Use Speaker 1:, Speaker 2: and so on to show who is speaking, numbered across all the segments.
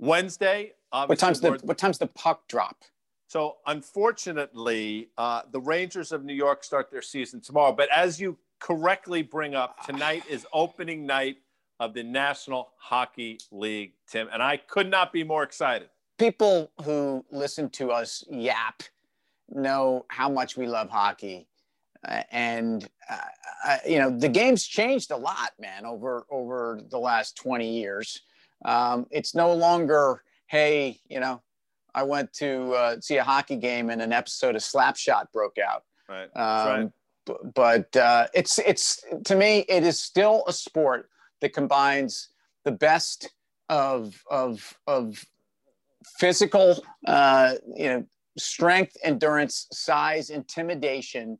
Speaker 1: Wednesday.
Speaker 2: What time's the What time's the puck drop?
Speaker 1: So unfortunately, uh, the Rangers of New York start their season tomorrow. But as you correctly bring up, tonight is opening night of the National Hockey League, Tim, and I could not be more excited.
Speaker 2: People who listen to us yap know how much we love hockey. Uh, and uh, uh, you know the game's changed a lot, man, over over the last 20 years. Um, it's no longer, hey, you know, I went to uh, see a hockey game and an episode of Slapshot broke out.
Speaker 1: Right. Um,
Speaker 2: right. But uh, it's it's to me, it is still a sport that combines the best of of of physical, uh, you know, strength, endurance, size, intimidation,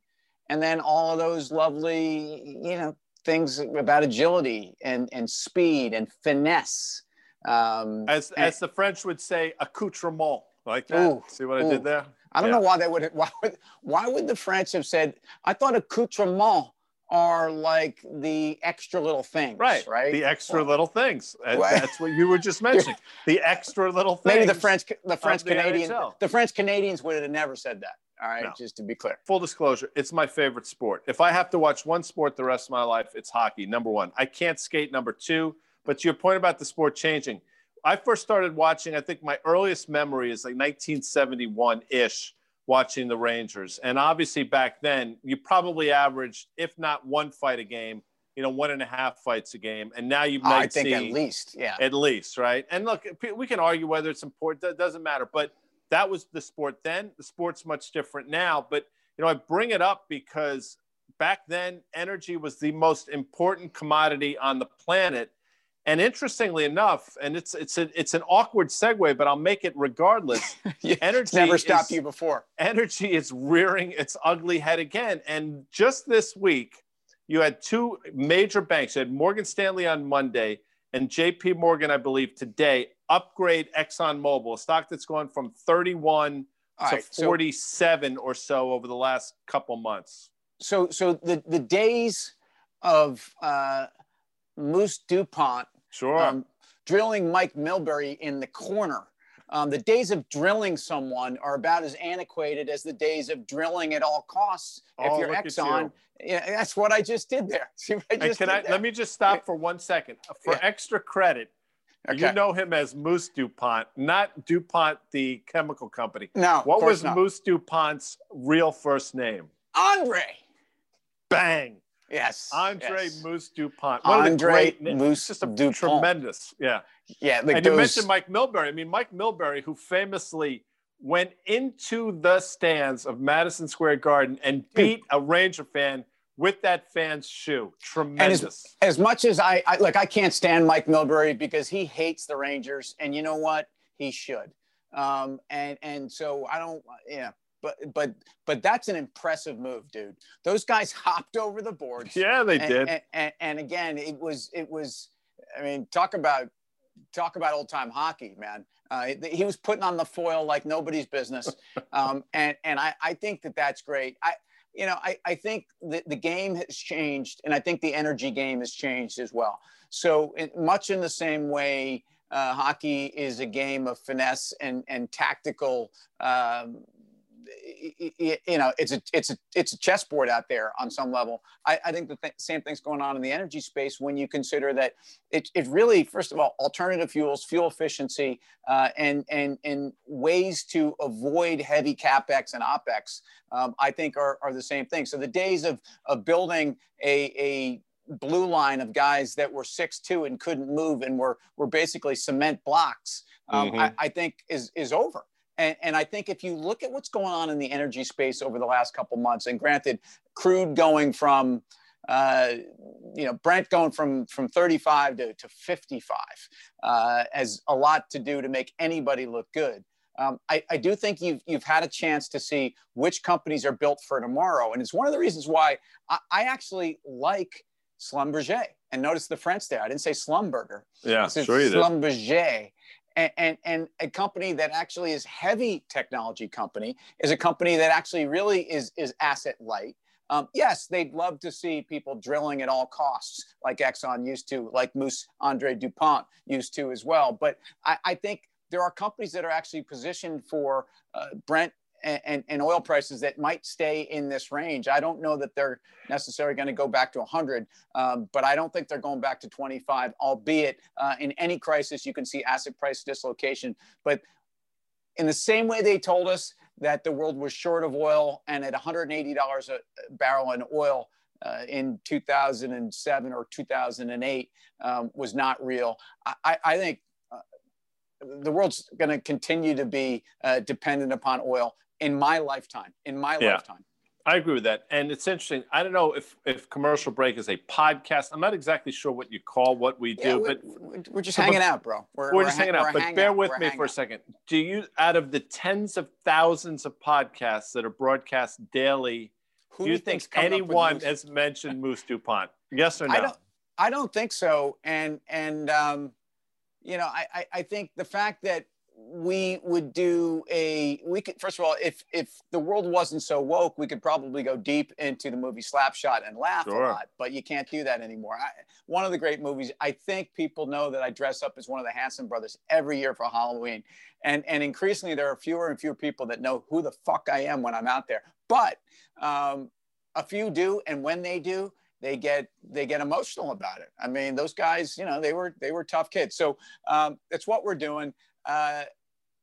Speaker 2: and then all of those lovely, you know, things about agility and and speed and finesse.
Speaker 1: Um, as and, as the French would say, accoutrement. Like that. Ooh, See what ooh. I did there?
Speaker 2: I don't yeah. know why they would. Why would why would the French have said? I thought accoutrement are like the extra little things,
Speaker 1: right?
Speaker 2: Right.
Speaker 1: The extra well, little things. That's what you were just mentioning. the extra little things.
Speaker 2: Maybe the French, the French Canadian, the, the French Canadians would have never said that. All right, no. just to be clear.
Speaker 1: Full disclosure, it's my favorite sport. If I have to watch one sport the rest of my life, it's hockey. Number one, I can't skate. Number two, but to your point about the sport changing, I first started watching. I think my earliest memory is like 1971 ish watching the Rangers. And obviously back then, you probably averaged, if not one fight a game, you know, one and a half fights a game. And now you might I
Speaker 2: think
Speaker 1: see
Speaker 2: at least, yeah,
Speaker 1: at least, right? And look, we can argue whether it's important. That doesn't matter. But that was the sport then. The sport's much different now. But you know, I bring it up because back then, energy was the most important commodity on the planet. And interestingly enough, and it's it's a, it's an awkward segue, but I'll make it regardless.
Speaker 2: energy never stopped is, you before.
Speaker 1: Energy is rearing its ugly head again. And just this week, you had two major banks. You had Morgan Stanley on Monday and JP Morgan, I believe, today upgrade ExxonMobil, a stock that's gone from 31 All to right, 47 so, or so over the last couple months.
Speaker 2: So, so the, the days of uh, Moose DuPont
Speaker 1: Sure. Um,
Speaker 2: drilling Mike Milbury in the corner. Um, the days of drilling someone are about as antiquated as the days of drilling at all costs. Oh, if you're Exxon, you. yeah, that's what I just did there.
Speaker 1: See what I just and can I, there? let me just stop for one second. For yeah. extra credit, okay. you know him as Moose DuPont, not DuPont, the chemical company.
Speaker 2: No.
Speaker 1: What was not. Moose DuPont's real first name?
Speaker 2: Andre.
Speaker 1: Bang.
Speaker 2: Yes.
Speaker 1: Andre
Speaker 2: yes.
Speaker 1: Moose DuPont.
Speaker 2: One Andre great Moose just a DuPont.
Speaker 1: Tremendous. Yeah.
Speaker 2: Yeah.
Speaker 1: Like and those... you mentioned Mike Milbury. I mean, Mike Milbury, who famously went into the stands of Madison Square Garden and beat a Ranger fan with that fan's shoe. Tremendous.
Speaker 2: As, as, much as I, I like, I can't stand Mike Milbury because he hates the Rangers, and you know what? He should. Um, and and so I don't. Yeah, but but but that's an impressive move, dude. Those guys hopped over the boards.
Speaker 1: Yeah, they
Speaker 2: and,
Speaker 1: did.
Speaker 2: And, and, and, again, it was it was. I mean, talk about talk about old time hockey, man. Uh, he was putting on the foil like nobody's business, um, and and I I think that that's great. I you know I I think the the game has changed, and I think the energy game has changed as well. So it, much in the same way. Uh, hockey is a game of finesse and, and tactical um, you know, it's a it's a it's a chessboard out there on some level. I, I think the th- same thing's going on in the energy space when you consider that it, it really, first of all, alternative fuels, fuel efficiency, uh, and and and ways to avoid heavy capex and opex, um, I think are, are the same thing. So the days of of building a a blue line of guys that were six two and couldn't move and were were basically cement blocks, um, mm-hmm. I, I think is is over. And, and, I think if you look at what's going on in the energy space over the last couple months, and granted, crude going from, uh, you know, Brent going from from 35 to, to 55 uh, has a lot to do to make anybody look good. Um, I, I, do think you've, you've had a chance to see which companies are built for tomorrow. And it's one of the reasons why I, I actually like Schlumberger. And notice the French there. I didn't say Slumberger.
Speaker 1: Yeah, sure you did.
Speaker 2: Schlumberger and, and, a company that actually is heavy technology company is a company that actually really is, is asset light. Um, yes, they'd love to see people drilling at all costs, like Exxon used to, like Moose Andre Dupont used to as well. But I, I think there are companies that are actually positioned for uh, Brent and, and, oil prices that might stay in this range. I don't know that they're necessarily going to go back to 100, um, but I don't think they're going back to 25, albeit uh, in any crisis, you can see asset price dislocation. But in the same way they told us that the world was short of oil and at $180 a barrel in oil uh, in 2007 or 2008 um, was not real, I, I think uh, the world's going to continue to be uh, dependent upon oil in my lifetime. In my yeah. lifetime.
Speaker 1: I agree with that. And it's interesting. I don't know if if commercial break is a podcast. I'm not exactly sure what you call what we do, yeah, we're,
Speaker 2: but we're just hanging out, bro.
Speaker 1: We're, we're just hanging out. But bear out. with me for a second. Do you, out of the tens of thousands of podcasts that are broadcast daily, Who do you think anyone has mentioned Moose Dupont? Yes or no?
Speaker 2: I don't. I don't think so. And and um, you know, I I think the fact that we would do a we could first of all if if the world wasn't so woke we could probably go deep into the movie slapshot and laugh sure. a lot but you can't do that anymore. I, one of the great movies i think people know that i dress up as one of the hanson brothers every year for halloween and and increasingly there are fewer and fewer people that know who the fuck i am when i'm out there but um, a few do and when they do they get they get emotional about it. I mean those guys you know they were they were tough kids. So um, that's what we're doing uh,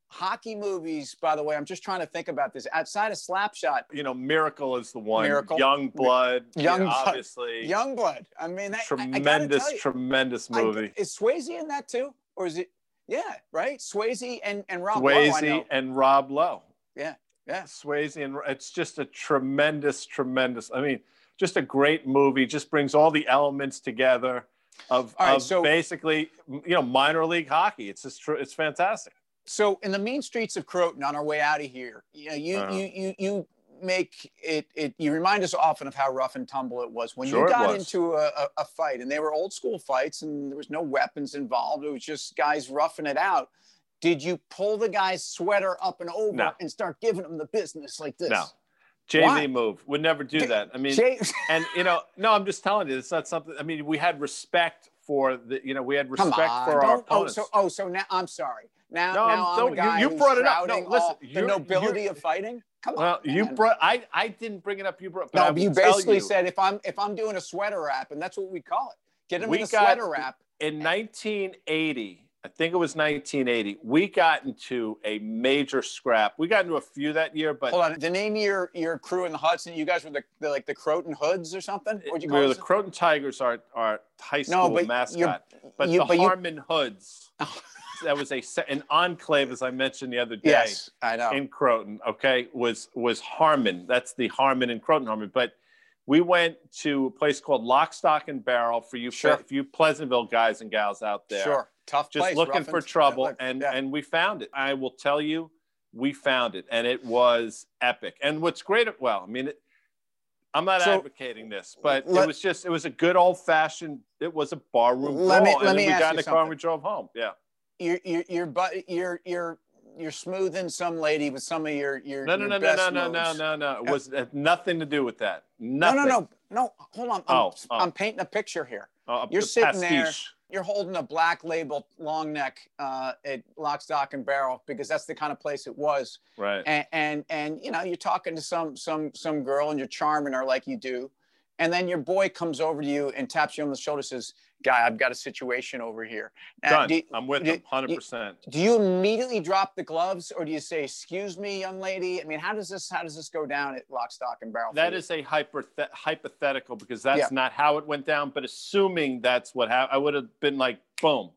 Speaker 2: hockey movies, by the way, I'm just trying to think about this. Outside of Slapshot,
Speaker 1: you know, Miracle is the one. Miracle, Young Blood,
Speaker 2: Young
Speaker 1: yeah,
Speaker 2: Blood,
Speaker 1: obviously,
Speaker 2: Young Blood. I mean, that,
Speaker 1: tremendous, I, I you, tremendous movie.
Speaker 2: I, is Swayze in that too, or is it? Yeah, right. Swayze and and Rob
Speaker 1: Swayze
Speaker 2: Lowe,
Speaker 1: and Rob Lowe.
Speaker 2: Yeah, yeah.
Speaker 1: Swayze and it's just a tremendous, tremendous. I mean, just a great movie. Just brings all the elements together of, right, of so, basically you know minor league hockey. It's just it's fantastic.
Speaker 2: So in the mean streets of Croton on our way out of here, you know, you uh-huh. you you you make it, it you remind us often of how rough and tumble it was when sure you got into a, a, a, fight and they were old school fights and there was no weapons involved it was just guys roughing it out did you pull the guy's sweater up and over no. and start giving him the business like this
Speaker 1: no JV move would never do that. I mean, J- and you know, no, I'm just telling you, it's not something. I mean, we had respect for the, you know, we had respect for our opponents.
Speaker 2: Oh, so, oh, so now I'm sorry. Now, no, now I'm, I'm a guy you, you brought it up. No, listen, the nobility of fighting. Come on, well,
Speaker 1: you brought. I I didn't bring it up. You brought.
Speaker 2: no, you basically you, said if I'm if I'm doing a sweater wrap, and that's what we call it. Get him in a sweater wrap.
Speaker 1: In 1980, I think it was 1980. We got into a major scrap. We got into a few that year, but
Speaker 2: hold on. The name of your your crew in the Hudson, you guys were the, the like the Croton Hoods or something.
Speaker 1: What'd you call we were the Croton Tigers, our our high school no, but mascot. But you, the but Harmon you... Hoods. that was a an enclave, as I mentioned the other day.
Speaker 2: Yes, I know.
Speaker 1: In Croton, okay, was was Harmon. That's the Harmon in Croton Harmon. But we went to a place called Lock, Stock, and Barrel for you, sure. for you Pleasantville guys and gals out there.
Speaker 2: Sure, tough.
Speaker 1: Just
Speaker 2: place,
Speaker 1: looking for trouble, and yeah. and we found it. I will tell you, we found it, and it was epic. And what's great, well, I mean. It, I'm not so, advocating this, but let, it was just it was a good old fashioned. It was a barroom let brawl, me, let and me we got in the car and we drove home. Yeah
Speaker 2: you're you're you're but you're you're you're smoothing some lady with some of your your
Speaker 1: no no
Speaker 2: your
Speaker 1: no no no no no no it was had nothing to do with that nothing.
Speaker 2: no no no no hold on I'm, oh, oh. I'm painting a picture here uh, you're sitting pastiche. You're holding a black label long neck uh, at lock stock and barrel because that's the kind of place it was.
Speaker 1: Right.
Speaker 2: And, and and you know you're talking to some some some girl and you're charming her like you do. And then your boy comes over to you and taps you on the shoulder says guy, I've got a situation over here.
Speaker 1: Now, Done. You, I'm with do, him 100%.
Speaker 2: Do you immediately drop the gloves or do you say, excuse me, young lady? I mean, how does this, how does this go down at lock, stock and barrel?
Speaker 1: That is a hyperth- hypothetical because that's yeah. not how it went down, but assuming that's what happened, I would have been like, boom,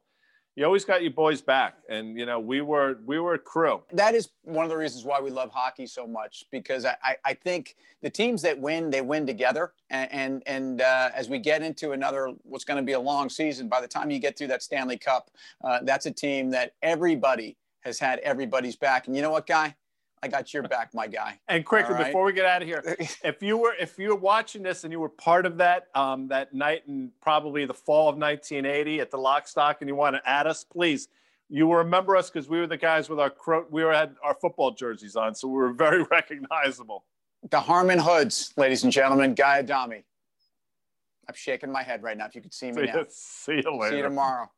Speaker 1: you always got your boys back. And you know we were we were a crew.
Speaker 2: That is one of the reasons why we love hockey so much because i i think the teams that win they win together. And and, and uh, as we get into another what's going to be a long season by the time you get through that stanley cup uh, that's a team that everybody has had everybody's back. And you know what guy I got your back, my guy.
Speaker 1: And quickly right? before we get out of here, if you were if you were watching this and you were part of that um, that night in probably the fall of 1980 at the Lock Stock, and you want to add us, please. You will remember us because we were the guys with our we were had our football jerseys on, so we were very recognizable.
Speaker 2: The Harmon Hoods, ladies and gentlemen, Guy Adami. I'm shaking my head right now. If you could see me
Speaker 1: See
Speaker 2: now.
Speaker 1: you, see you later.
Speaker 2: See you tomorrow.